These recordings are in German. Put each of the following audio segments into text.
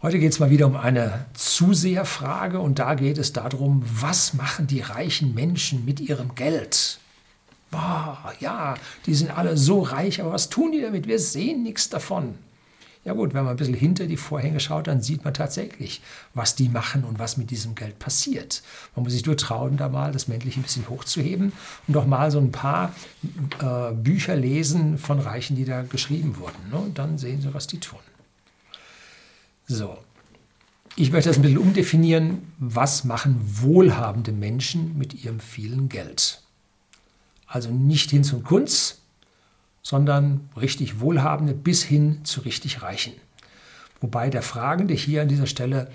Heute geht es mal wieder um eine Zuseherfrage und da geht es darum, was machen die reichen Menschen mit ihrem Geld? Boah, ja, die sind alle so reich, aber was tun die damit? Wir sehen nichts davon. Ja gut, wenn man ein bisschen hinter die Vorhänge schaut, dann sieht man tatsächlich, was die machen und was mit diesem Geld passiert. Man muss sich nur trauen, da mal das Männliche ein bisschen hochzuheben und doch mal so ein paar äh, Bücher lesen von Reichen, die da geschrieben wurden. Ne? Und dann sehen sie, was die tun. So, ich möchte das ein bisschen umdefinieren. Was machen wohlhabende Menschen mit ihrem vielen Geld? Also nicht hin zum Kunst, sondern richtig Wohlhabende bis hin zu richtig Reichen. Wobei der Fragende hier an dieser Stelle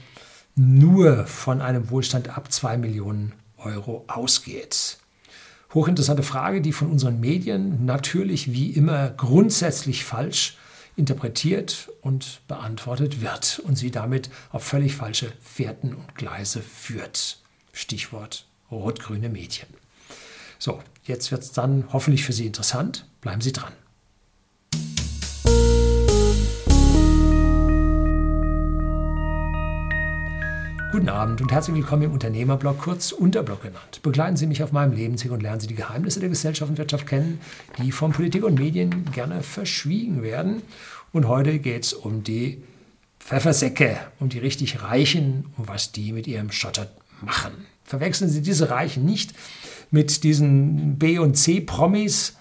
nur von einem Wohlstand ab 2 Millionen Euro ausgeht. Hochinteressante Frage, die von unseren Medien natürlich wie immer grundsätzlich falsch interpretiert und beantwortet wird und sie damit auf völlig falsche Fährten und Gleise führt. Stichwort rot-grüne Medien. So, jetzt wird es dann hoffentlich für Sie interessant. Bleiben Sie dran. Guten Abend und herzlich willkommen im Unternehmerblog, kurz Unterblog genannt. Begleiten Sie mich auf meinem Lebensweg und lernen Sie die Geheimnisse der Gesellschaft und Wirtschaft kennen, die von Politik und Medien gerne verschwiegen werden. Und heute geht es um die Pfeffersäcke, um die richtig Reichen und was die mit ihrem Schotter machen. Verwechseln Sie diese Reichen nicht mit diesen B- und C-Promis,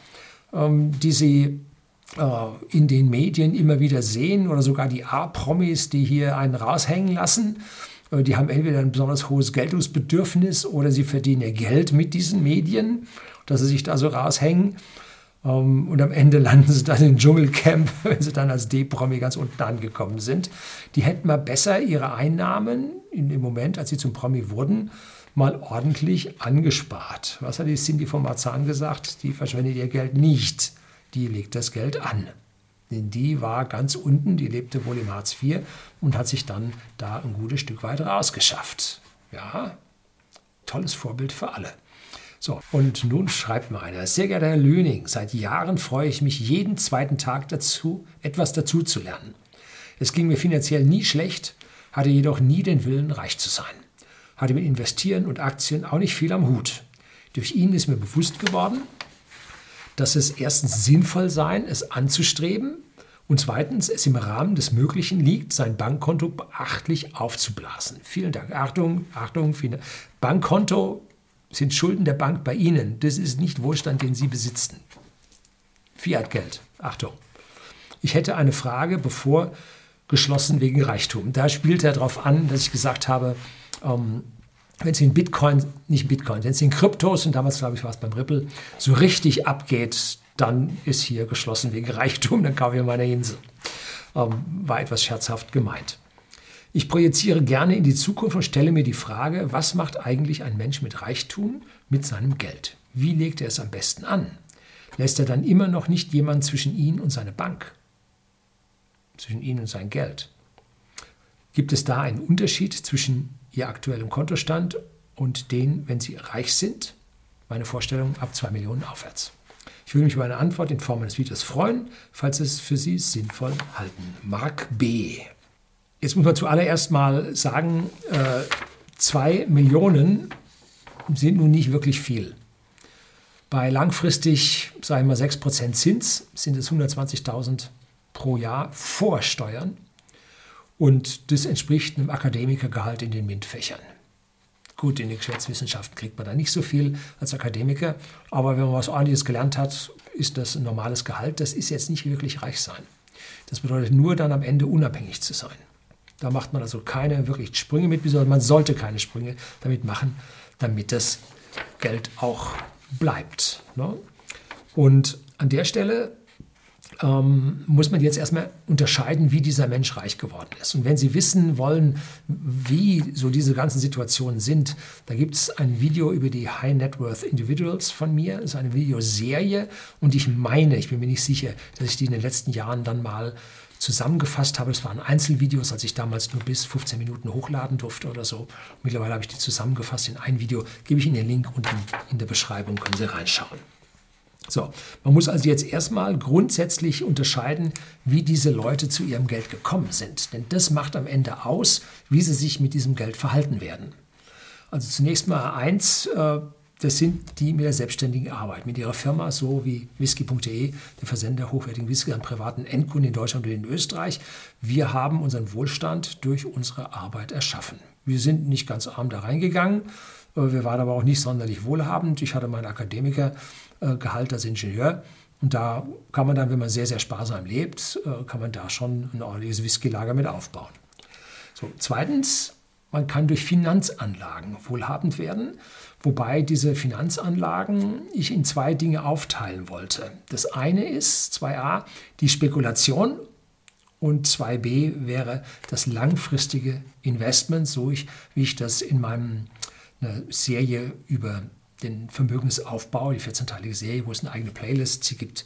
ähm, die Sie äh, in den Medien immer wieder sehen oder sogar die A-Promis, die hier einen raushängen lassen die haben entweder ein besonders hohes Geltungsbedürfnis oder sie verdienen ihr Geld mit diesen Medien, dass sie sich da so raushängen. Ähm, und am Ende landen sie dann im Dschungelcamp, wenn sie dann als D-Promi ganz unten angekommen sind. Die hätten mal besser ihre Einnahmen in dem Moment, als sie zum Promi wurden, mal ordentlich angespart. Was hat die Cindy von Marzahn gesagt? Die verschwendet ihr Geld nicht, die legt das Geld an. Denn die war ganz unten, die lebte wohl im Hartz IV und hat sich dann da ein gutes Stück weit rausgeschafft. Ja, tolles Vorbild für alle. So, und nun schreibt mir einer, sehr geehrter Herr Lüning, seit Jahren freue ich mich jeden zweiten Tag dazu, etwas dazu zu lernen. Es ging mir finanziell nie schlecht, hatte jedoch nie den Willen, reich zu sein. Hatte mit Investieren und Aktien auch nicht viel am Hut. Durch ihn ist mir bewusst geworden, dass es erstens sinnvoll sein, es anzustreben und zweitens es im Rahmen des Möglichen liegt, sein Bankkonto beachtlich aufzublasen. Vielen Dank. Achtung, Achtung, Bankkonto sind Schulden der Bank bei Ihnen. Das ist nicht Wohlstand, den Sie besitzen. Fiat-Geld. Achtung. Ich hätte eine Frage, bevor geschlossen wegen Reichtum. Da spielt er darauf an, dass ich gesagt habe, ähm, wenn es in Bitcoin, nicht Bitcoin, wenn es in Kryptos, und damals glaube ich war es beim Ripple, so richtig abgeht, dann ist hier geschlossen wegen Reichtum, dann kaufe ich meine Insel. Ähm, war etwas scherzhaft gemeint. Ich projiziere gerne in die Zukunft und stelle mir die Frage, was macht eigentlich ein Mensch mit Reichtum, mit seinem Geld? Wie legt er es am besten an? Lässt er dann immer noch nicht jemand zwischen ihn und seine Bank? Zwischen ihn und sein Geld? Gibt es da einen Unterschied zwischen Ihr aktuellem Kontostand und den, wenn Sie reich sind? Meine Vorstellung ab 2 Millionen aufwärts. Ich würde mich über eine Antwort in Form eines Videos freuen, falls es für Sie sinnvoll halten. Mark B. Jetzt muss man zuallererst mal sagen, äh, 2 Millionen sind nun nicht wirklich viel. Bei langfristig, sagen wir mal 6% Zins, sind es 120.000 pro Jahr vor Steuern. Und das entspricht einem Akademikergehalt in den MINT-Fächern. Gut, in den Geschäftswissenschaften kriegt man da nicht so viel als Akademiker, aber wenn man was ordentliches gelernt hat, ist das ein normales Gehalt. Das ist jetzt nicht wirklich reich sein. Das bedeutet nur dann am Ende unabhängig zu sein. Da macht man also keine wirklich Sprünge mit, sondern man sollte keine Sprünge damit machen, damit das Geld auch bleibt. Ne? Und an der Stelle ähm, muss man jetzt erstmal unterscheiden, wie dieser Mensch reich geworden ist. Und wenn Sie wissen wollen, wie so diese ganzen Situationen sind, da gibt es ein Video über die High Net Worth Individuals von mir. Das ist eine Videoserie und ich meine, ich bin mir nicht sicher, dass ich die in den letzten Jahren dann mal zusammengefasst habe. Es waren Einzelvideos, als ich damals nur bis 15 Minuten hochladen durfte oder so. Mittlerweile habe ich die zusammengefasst in ein Video. Gebe ich Ihnen den Link unten in der Beschreibung, können Sie reinschauen. So, man muss also jetzt erstmal grundsätzlich unterscheiden, wie diese Leute zu ihrem Geld gekommen sind. Denn das macht am Ende aus, wie sie sich mit diesem Geld verhalten werden. Also zunächst mal eins, äh, das sind die mit der selbstständigen Arbeit, mit ihrer Firma, so wie whisky.de, der Versender hochwertigen Whisky an privaten Endkunden in Deutschland und in Österreich. Wir haben unseren Wohlstand durch unsere Arbeit erschaffen. Wir sind nicht ganz arm da reingegangen, wir waren aber auch nicht sonderlich wohlhabend. Ich hatte meinen Akademikergehalt als Ingenieur. Und da kann man dann, wenn man sehr, sehr sparsam lebt, äh, kann man da schon ein ordentliches Whiskylager mit aufbauen. So, zweitens, man kann durch Finanzanlagen wohlhabend werden, wobei diese Finanzanlagen ich in zwei Dinge aufteilen wollte. Das eine ist 2a die Spekulation und 2b wäre das langfristige Investment, so ich, wie ich das in meinem Serie über den Vermögensaufbau, die 14-teilige Serie, wo es eine eigene Playlist sie gibt,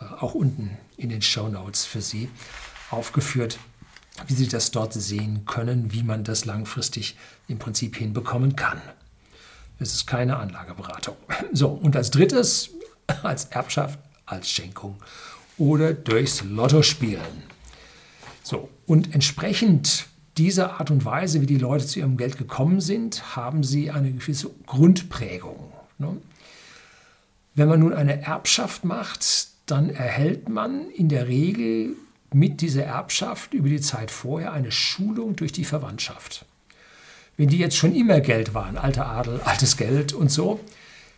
äh, auch unten in den Show Notes für Sie aufgeführt wie Sie das dort sehen können, wie man das langfristig im Prinzip hinbekommen kann. Es ist keine Anlageberatung. So, und als drittes, als Erbschaft, als Schenkung oder durchs Lotto spielen. So, und entsprechend dieser Art und Weise, wie die Leute zu ihrem Geld gekommen sind, haben sie eine gewisse Grundprägung. Ne? Wenn man nun eine Erbschaft macht, dann erhält man in der Regel mit dieser Erbschaft über die Zeit vorher eine Schulung durch die Verwandtschaft. Wenn die jetzt schon immer Geld waren, alter Adel, altes Geld und so,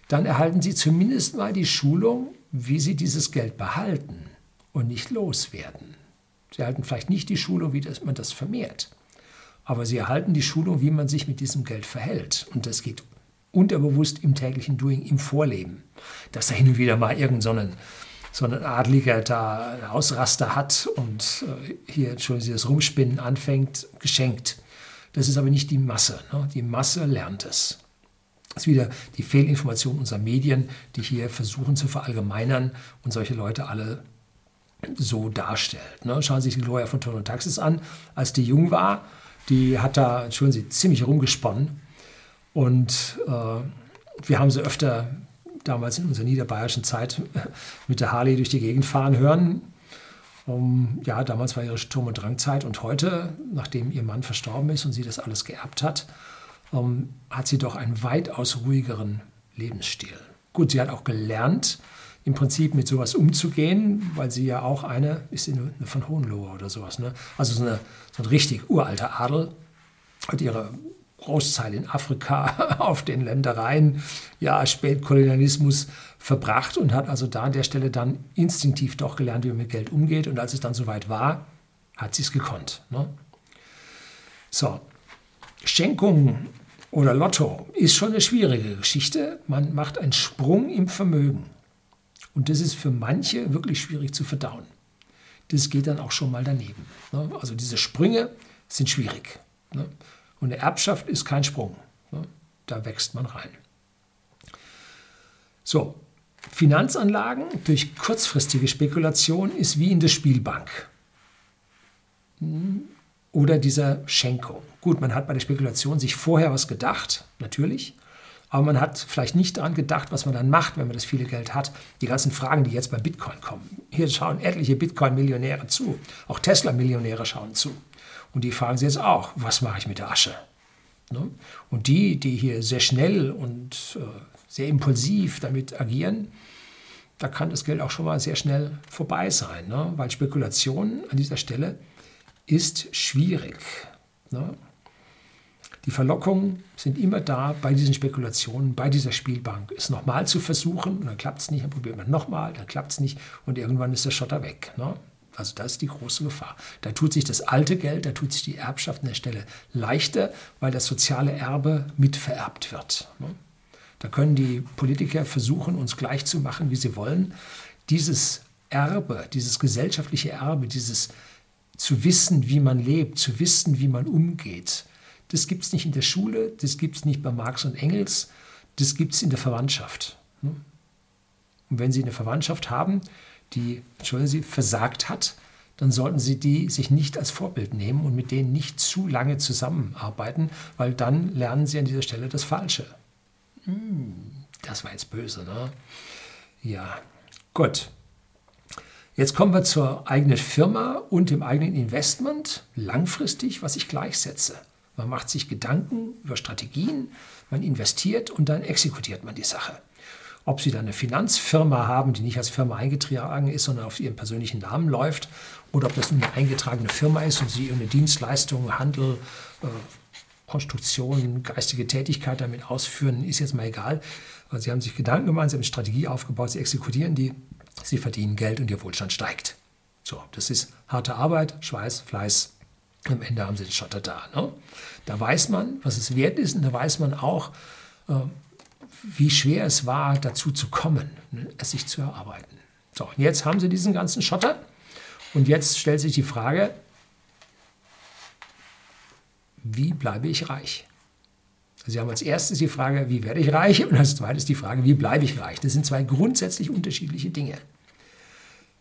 dann erhalten sie zumindest mal die Schulung, wie sie dieses Geld behalten und nicht loswerden. Sie erhalten vielleicht nicht die Schulung, wie man das vermehrt, aber sie erhalten die Schulung, wie man sich mit diesem Geld verhält. Und das geht unterbewusst im täglichen Doing, im Vorleben. Dass da hin und wieder mal irgendeinen so so ein Adliger da einen Ausraster hat und äh, hier, entschuldigen Sie, das Rumspinnen anfängt, geschenkt. Das ist aber nicht die Masse. Ne? Die Masse lernt es. Das ist wieder die Fehlinformation unserer Medien, die hier versuchen zu verallgemeinern und solche Leute alle so darstellt. Ne? Schauen Sie sich Gloria von Ton und Taxis an. Als die jung war, die hat da, entschuldigen Sie, ziemlich rumgesponnen. Und äh, wir haben sie öfter damals in unserer niederbayerischen Zeit mit der Harley durch die Gegend fahren hören. Um, ja, damals war ihre Sturm- und Drangzeit und heute, nachdem ihr Mann verstorben ist und sie das alles geerbt hat, um, hat sie doch einen weitaus ruhigeren Lebensstil. Gut, sie hat auch gelernt, im Prinzip mit sowas umzugehen, weil sie ja auch eine, ist sie eine, von Hohenlohe oder sowas, ne? also so, eine, so ein richtig uralter Adel, hat ihre Großteil in Afrika auf den Ländereien, ja, Spätkolonialismus verbracht und hat also da an der Stelle dann instinktiv doch gelernt, wie man mit Geld umgeht. Und als es dann soweit war, hat sie es gekonnt. Ne? So, Schenkung oder Lotto ist schon eine schwierige Geschichte. Man macht einen Sprung im Vermögen. Und das ist für manche wirklich schwierig zu verdauen. Das geht dann auch schon mal daneben. Ne? Also diese Sprünge sind schwierig. Ne? Und eine Erbschaft ist kein Sprung. Ne? Da wächst man rein. So, Finanzanlagen durch kurzfristige Spekulation ist wie in der Spielbank. Oder dieser Schenkung. Gut, man hat bei der Spekulation sich vorher was gedacht, natürlich. Aber man hat vielleicht nicht daran gedacht, was man dann macht, wenn man das viele Geld hat. Die ganzen Fragen, die jetzt bei Bitcoin kommen. Hier schauen etliche Bitcoin-Millionäre zu. Auch Tesla-Millionäre schauen zu. Und die fragen sich jetzt auch, was mache ich mit der Asche? Ne? Und die, die hier sehr schnell und äh, sehr impulsiv damit agieren, da kann das Geld auch schon mal sehr schnell vorbei sein, ne? weil Spekulation an dieser Stelle ist schwierig. Ne? Die Verlockungen sind immer da bei diesen Spekulationen, bei dieser Spielbank, es nochmal zu versuchen und dann klappt es nicht, dann probiert man nochmal, dann klappt es nicht und irgendwann ist der Schotter weg. Ne? Also das ist die große Gefahr. Da tut sich das alte Geld, da tut sich die Erbschaft an der Stelle leichter, weil das soziale Erbe mitvererbt wird. Ne? Da können die Politiker versuchen, uns gleich zu machen, wie sie wollen. Dieses Erbe, dieses gesellschaftliche Erbe, dieses zu wissen, wie man lebt, zu wissen, wie man umgeht, das gibt es nicht in der Schule, das gibt es nicht bei Marx und Engels, das gibt es in der Verwandtschaft. Ne? Und wenn Sie eine Verwandtschaft haben, die, entschuldigen Sie, versagt hat, dann sollten Sie die sich nicht als Vorbild nehmen und mit denen nicht zu lange zusammenarbeiten, weil dann lernen Sie an dieser Stelle das Falsche. Hm, das war jetzt böse, ne? Ja, Gut. Jetzt kommen wir zur eigenen Firma und dem eigenen Investment, langfristig, was ich gleichsetze. Man macht sich Gedanken über Strategien, man investiert und dann exekutiert man die Sache. Ob Sie dann eine Finanzfirma haben, die nicht als Firma eingetragen ist, sondern auf Ihren persönlichen Namen läuft, oder ob das eine eingetragene Firma ist und Sie irgendeine Dienstleistung, Handel, äh, Konstruktion, geistige Tätigkeit damit ausführen, ist jetzt mal egal. Sie haben sich Gedanken gemacht, Sie haben eine Strategie aufgebaut, Sie exekutieren die, Sie verdienen Geld und Ihr Wohlstand steigt. So, das ist harte Arbeit, Schweiß, Fleiß. Am Ende haben Sie den Schotter da. Ne? Da weiß man, was es wert ist und da weiß man auch, äh, wie schwer es war, dazu zu kommen, ne, es sich zu erarbeiten. So, und jetzt haben Sie diesen ganzen Schotter und jetzt stellt sich die Frage, wie bleibe ich reich? Sie haben als erstes die Frage, wie werde ich reich? Und als zweites die Frage, wie bleibe ich reich? Das sind zwei grundsätzlich unterschiedliche Dinge.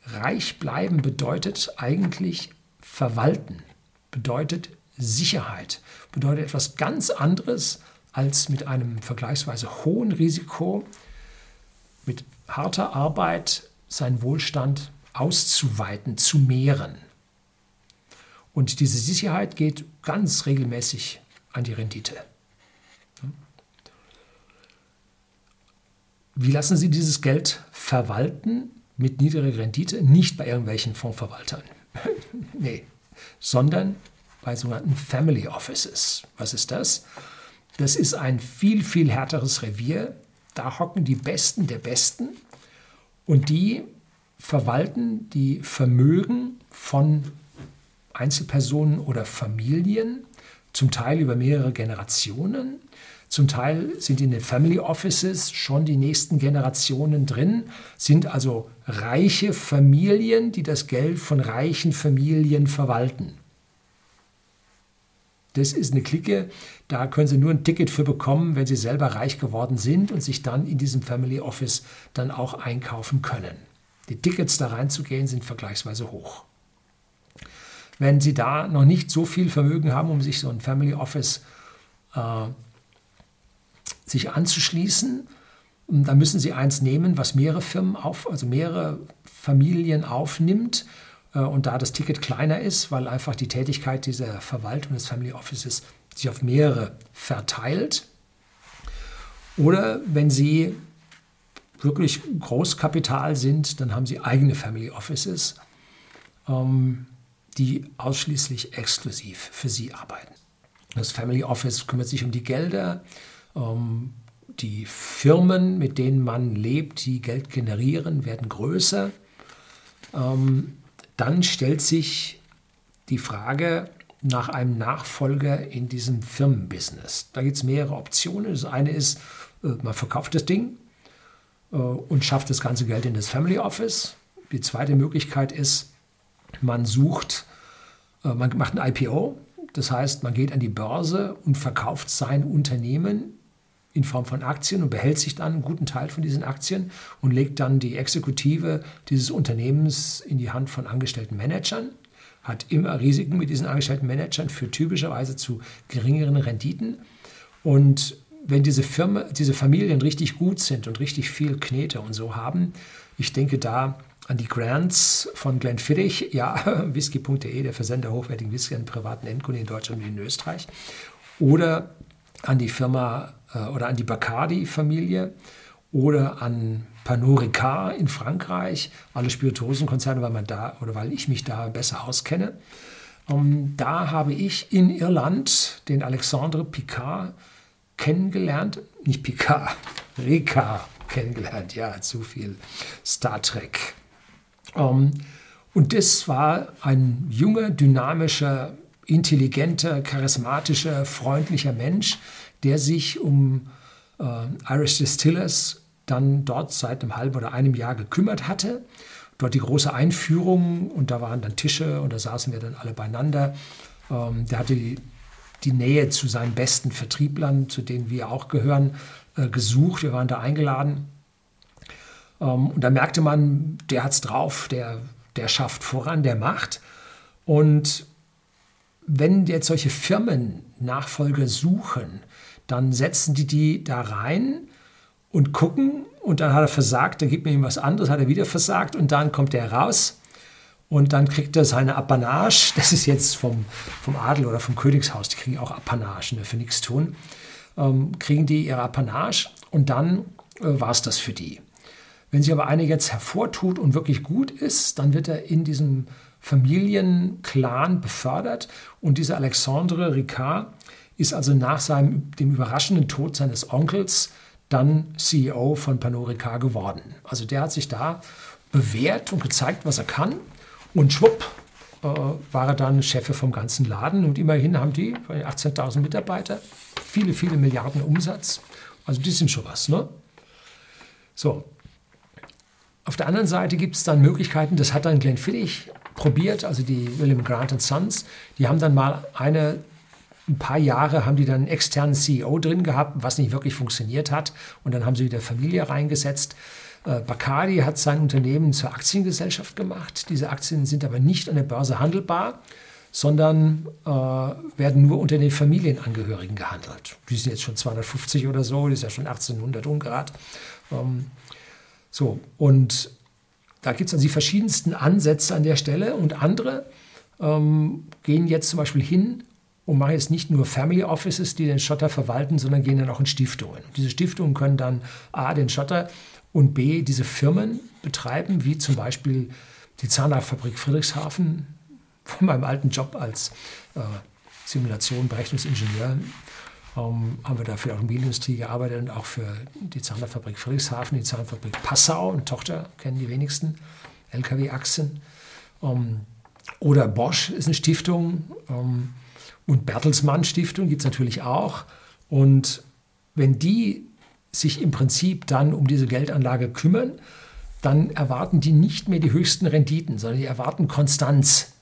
Reich bleiben bedeutet eigentlich verwalten, bedeutet Sicherheit, bedeutet etwas ganz anderes als mit einem vergleichsweise hohen Risiko, mit harter Arbeit seinen Wohlstand auszuweiten, zu mehren. Und diese Sicherheit geht ganz regelmäßig an die Rendite. Wie lassen Sie dieses Geld verwalten mit niedriger Rendite? Nicht bei irgendwelchen Fondsverwaltern. nee, sondern bei sogenannten Family Offices. Was ist das? Das ist ein viel, viel härteres Revier. Da hocken die Besten der Besten und die verwalten die Vermögen von Einzelpersonen oder Familien, zum Teil über mehrere Generationen. Zum Teil sind in den Family Offices schon die nächsten Generationen drin, sind also reiche Familien, die das Geld von reichen Familien verwalten. Das ist eine Clique, da können Sie nur ein Ticket für bekommen, wenn Sie selber reich geworden sind und sich dann in diesem Family Office dann auch einkaufen können. Die Tickets da reinzugehen sind vergleichsweise hoch. Wenn Sie da noch nicht so viel Vermögen haben, um sich so ein Family Office äh, sich anzuschließen, dann müssen Sie eins nehmen, was mehrere Firmen auf, also mehrere Familien aufnimmt. Äh, und da das Ticket kleiner ist, weil einfach die Tätigkeit dieser Verwaltung des Family Offices sich auf mehrere verteilt. Oder wenn Sie wirklich Großkapital sind, dann haben Sie eigene Family Offices. Ähm, die ausschließlich exklusiv für sie arbeiten. Das Family Office kümmert sich um die Gelder, um die Firmen, mit denen man lebt, die Geld generieren, werden größer. Ähm, dann stellt sich die Frage nach einem Nachfolger in diesem Firmenbusiness. Da gibt es mehrere Optionen. Das eine ist, äh, man verkauft das Ding äh, und schafft das ganze Geld in das Family Office. Die zweite Möglichkeit ist, man sucht, äh, man macht ein IPO, das heißt, man geht an die Börse und verkauft sein Unternehmen in Form von Aktien und behält sich dann einen guten Teil von diesen Aktien und legt dann die Exekutive dieses Unternehmens in die Hand von angestellten Managern, hat immer Risiken mit diesen angestellten Managern, führt typischerweise zu geringeren Renditen. Und wenn diese, Firma, diese Familien richtig gut sind und richtig viel Knete und so haben, ich denke da an die Grants von Glenn Fiddich, ja, whisky.de, der Versender hochwertigen Whisky an privaten Endkunden in Deutschland und in Österreich. Oder an die Firma oder an die Bacardi-Familie oder an Pernod Ricard in Frankreich, alle Spirituosenkonzerne, weil man da oder weil ich mich da besser auskenne. Um, ähm, da habe ich in Irland den Alexandre Picard kennengelernt, nicht Picard, Ricard kennengelernt, ja, zu viel Star Trek. Ähm, und das war ein junger, dynamischer, intelligenter, charismatischer, freundlicher Mensch, der sich um äh, Irish Distillers dann dort seit einem halben oder einem Jahr gekümmert hatte. Dort die große Einführung und da waren dann Tische und da saßen wir dann alle beieinander. Ähm, der hatte die, die, Nähe zu seinen besten Vertrieblern, zu denen wir auch gehören, äh, gesucht. Wir waren da eingeladen. Ähm, und da merkte man, der hat es drauf, der, der schafft voran, der macht. Und wenn jetzt solche Firmen Nachfolger suchen, dann setzen die die da rein und gucken und dann hat er versagt, dann gibt man ihm was anderes, hat er wieder versagt und dann kommt er raus und dann kriegt er seine Apanage, das ist jetzt vom, vom Adel oder vom Königshaus, die kriegen auch Apanage ne, für nichts tun, ähm, kriegen die ihre Apanage und dann äh, war es das für die. Wenn sich aber einer jetzt hervortut und wirklich gut ist, dann wird er in diesem Familienclan befördert und dieser Alexandre Ricard ist also nach seinem, dem überraschenden Tod seines Onkels dann CEO von Pernod Ricard geworden. Also der hat sich da bewährt und gezeigt, was er kann. Und schwupp äh, war er dann Chef vom ganzen Laden. Und immerhin haben die 18.000 Mitarbeiter, viele, viele Milliarden Umsatz. Also die sind schon was. Ne? So. Auf der anderen Seite gibt es dann Möglichkeiten, das hat dann Glenn Fiddich probiert, also die William Grant Sons, die haben dann mal eine ein paar Jahre haben die dann einen externen CEO drin gehabt, was nicht wirklich funktioniert hat. Und dann haben sie wieder Familie reingesetzt. Äh, Bacardi hat sein Unternehmen zur Aktiengesellschaft gemacht. Diese Aktien sind aber nicht an der Börse handelbar, sondern äh, werden nur unter den Familienangehörigen gehandelt. Die sind jetzt schon 250 oder so, das ist ja schon 1800 ungerad. Ähm, so, und da gibt es also die verschiedensten Ansätze an der Stelle und andere ähm, gehen jetzt zum Beispiel hin und machen jetzt nicht nur Family Offices, die den Schotter verwalten, sondern gehen dann auch in Stiftungen. Und diese Stiftungen können dann A, den Schotter und B, diese Firmen betreiben, wie zum Beispiel die Zahnradfabrik Friedrichshafen, von meinem alten Job als äh, Simulation, Berechnungsingenieur, ähm, haben wir da für die Automobilindustrie gearbeitet und auch für die Zahnradfabrik Friedrichshafen, die Zahnfabrik Passau, eine Tochter, kennen die wenigsten, LKW-Achsen. Ähm, oder Bosch ist eine Stiftung. Ähm, und Bertelsmann Stiftung gibt es natürlich auch. Und wenn die sich im Prinzip dann um diese Geldanlage kümmern, dann erwarten die nicht mehr die höchsten Renditen, sondern die erwarten Konstanz.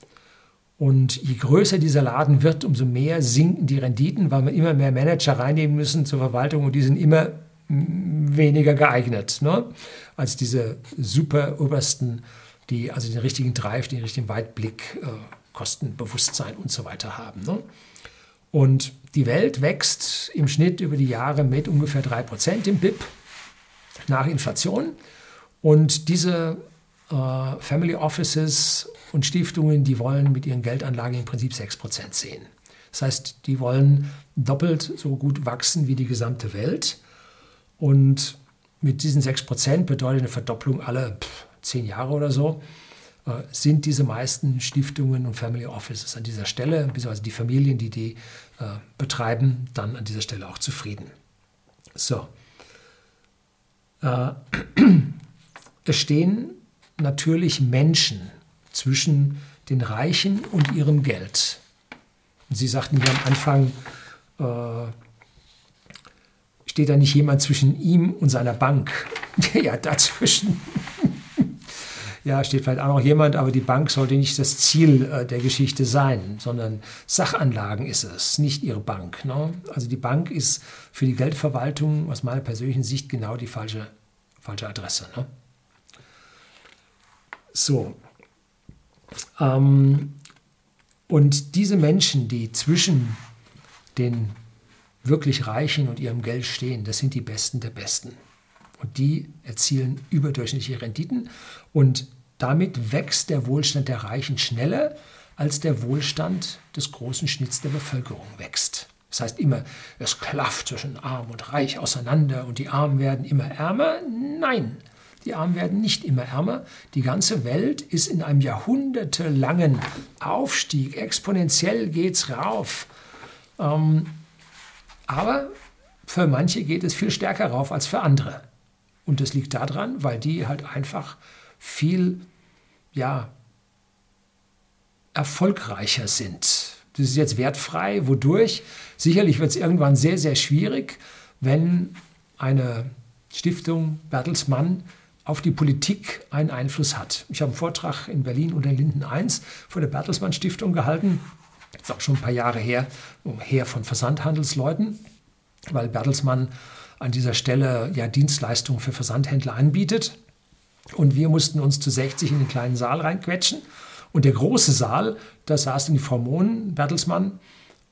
Und je größer dieser Laden wird, umso mehr sinken die Renditen, weil wir immer mehr Manager reinnehmen müssen zur Verwaltung und die sind immer weniger geeignet ne? als diese super Obersten, die also den richtigen Drive, den richtigen Weitblick äh, Kostenbewusstsein und so weiter haben. Ne? Und die Welt wächst im Schnitt über die Jahre mit ungefähr 3% im BIP nach Inflation. Und diese äh, Family Offices und Stiftungen, die wollen mit ihren Geldanlagen im Prinzip 6% sehen. Das heißt, die wollen doppelt so gut wachsen wie die gesamte Welt. Und mit diesen 6% bedeutet eine Verdopplung alle pff, 10 Jahre oder so. Äh, sind diese meisten Stiftungen und Family Offices an dieser Stelle, beziehungsweise die Familien, die die äh, betreiben, dann an dieser Stelle auch zufrieden. So. Äh, es stehen natürlich Menschen zwischen den Reichen und ihrem Geld. Sie sagten hier am Anfang, äh, steht da nicht jemand zwischen ihm und seiner Bank? ja, dazwischen ja, steht vielleicht auch noch jemand, aber die Bank sollte nicht das Ziel äh, der Geschichte sein, sondern Sachanlagen ist es, nicht ihre Bank. Ne? Also die Bank ist für die Geldverwaltung aus meiner persönlichen Sicht genau die falsche, falsche Adresse. Ne? So. Ähm, und diese Menschen, die zwischen den wirklich Reichen und ihrem Geld stehen, das sind die Besten der Besten. Und die erzielen überdurchschnittliche Renditen. Und damit wächst der Wohlstand der Reichen schneller, als der Wohlstand des großen Schnitts der Bevölkerung wächst. Das heißt immer, es klafft zwischen arm und reich auseinander und die Armen werden immer ärmer. Nein, die Armen werden nicht immer ärmer. Die ganze Welt ist in einem jahrhundertelangen Aufstieg. Exponentiell geht es rauf. Ähm, aber für manche geht es viel stärker rauf als für andere. Und das liegt daran, weil die halt einfach viel ja, erfolgreicher sind. Das ist jetzt wertfrei. Wodurch? Sicherlich wird es irgendwann sehr, sehr schwierig, wenn eine Stiftung Bertelsmann auf die Politik einen Einfluss hat. Ich habe einen Vortrag in Berlin unter Linden 1 von der Bertelsmann Stiftung gehalten. Das ist auch schon ein paar Jahre her, her von Versandhandelsleuten, weil Bertelsmann an dieser Stelle ja Dienstleistungen für Versandhändler anbietet. Und wir mussten uns zu 60 in den kleinen Saal reinquetschen. Und der große Saal, da saßen die Frau Mohn, Bertelsmann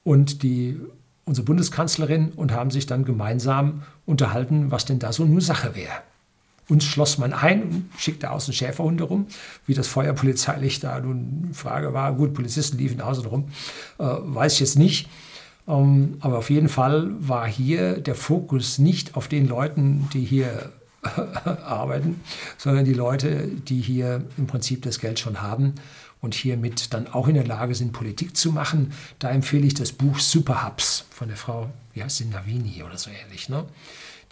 und die unsere Bundeskanzlerin und haben sich dann gemeinsam unterhalten, was denn da so eine Sache wäre. Uns schloss man ein und schickte außen Schäferhunde rum. Wie das feuerpolizeilich da nun Frage war, gut, Polizisten liefen außen rum, äh, weiß ich jetzt nicht. Ähm, aber auf jeden Fall war hier der Fokus nicht auf den Leuten, die hier arbeiten, sondern die Leute, die hier im Prinzip das Geld schon haben und hiermit dann auch in der Lage sind, Politik zu machen. Da empfehle ich das Buch Superhubs von der Frau, wie heißt sie, Navini oder so ähnlich, ne?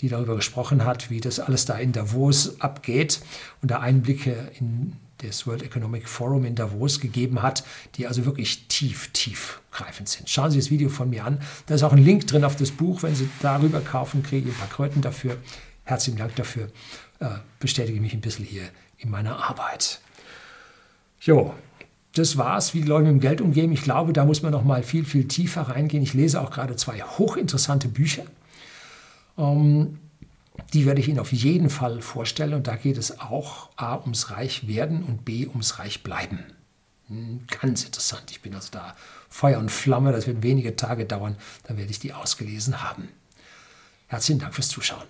die darüber gesprochen hat, wie das alles da in Davos abgeht und da Einblicke in das World Economic Forum in Davos gegeben hat, die also wirklich tief, tiefgreifend sind. Schauen Sie das Video von mir an. Da ist auch ein Link drin auf das Buch. Wenn Sie darüber kaufen, kriege ich ein paar Kröten dafür. Herzlichen Dank dafür. Äh, bestätige mich ein bisschen hier in meiner Arbeit. Jo, das war's, wie die Leute mit dem Geld umgehen. Ich glaube, da muss man noch mal viel, viel tiefer reingehen. Ich lese auch gerade zwei hochinteressante Bücher. Ähm, die werde ich Ihnen auf jeden Fall vorstellen. Und da geht es auch A ums Reich werden und B ums Reich bleiben. Hm, ganz interessant. Ich bin also da Feuer und Flamme. Das wird wenige Tage dauern. Dann werde ich die ausgelesen haben. Herzlichen Dank fürs Zuschauen.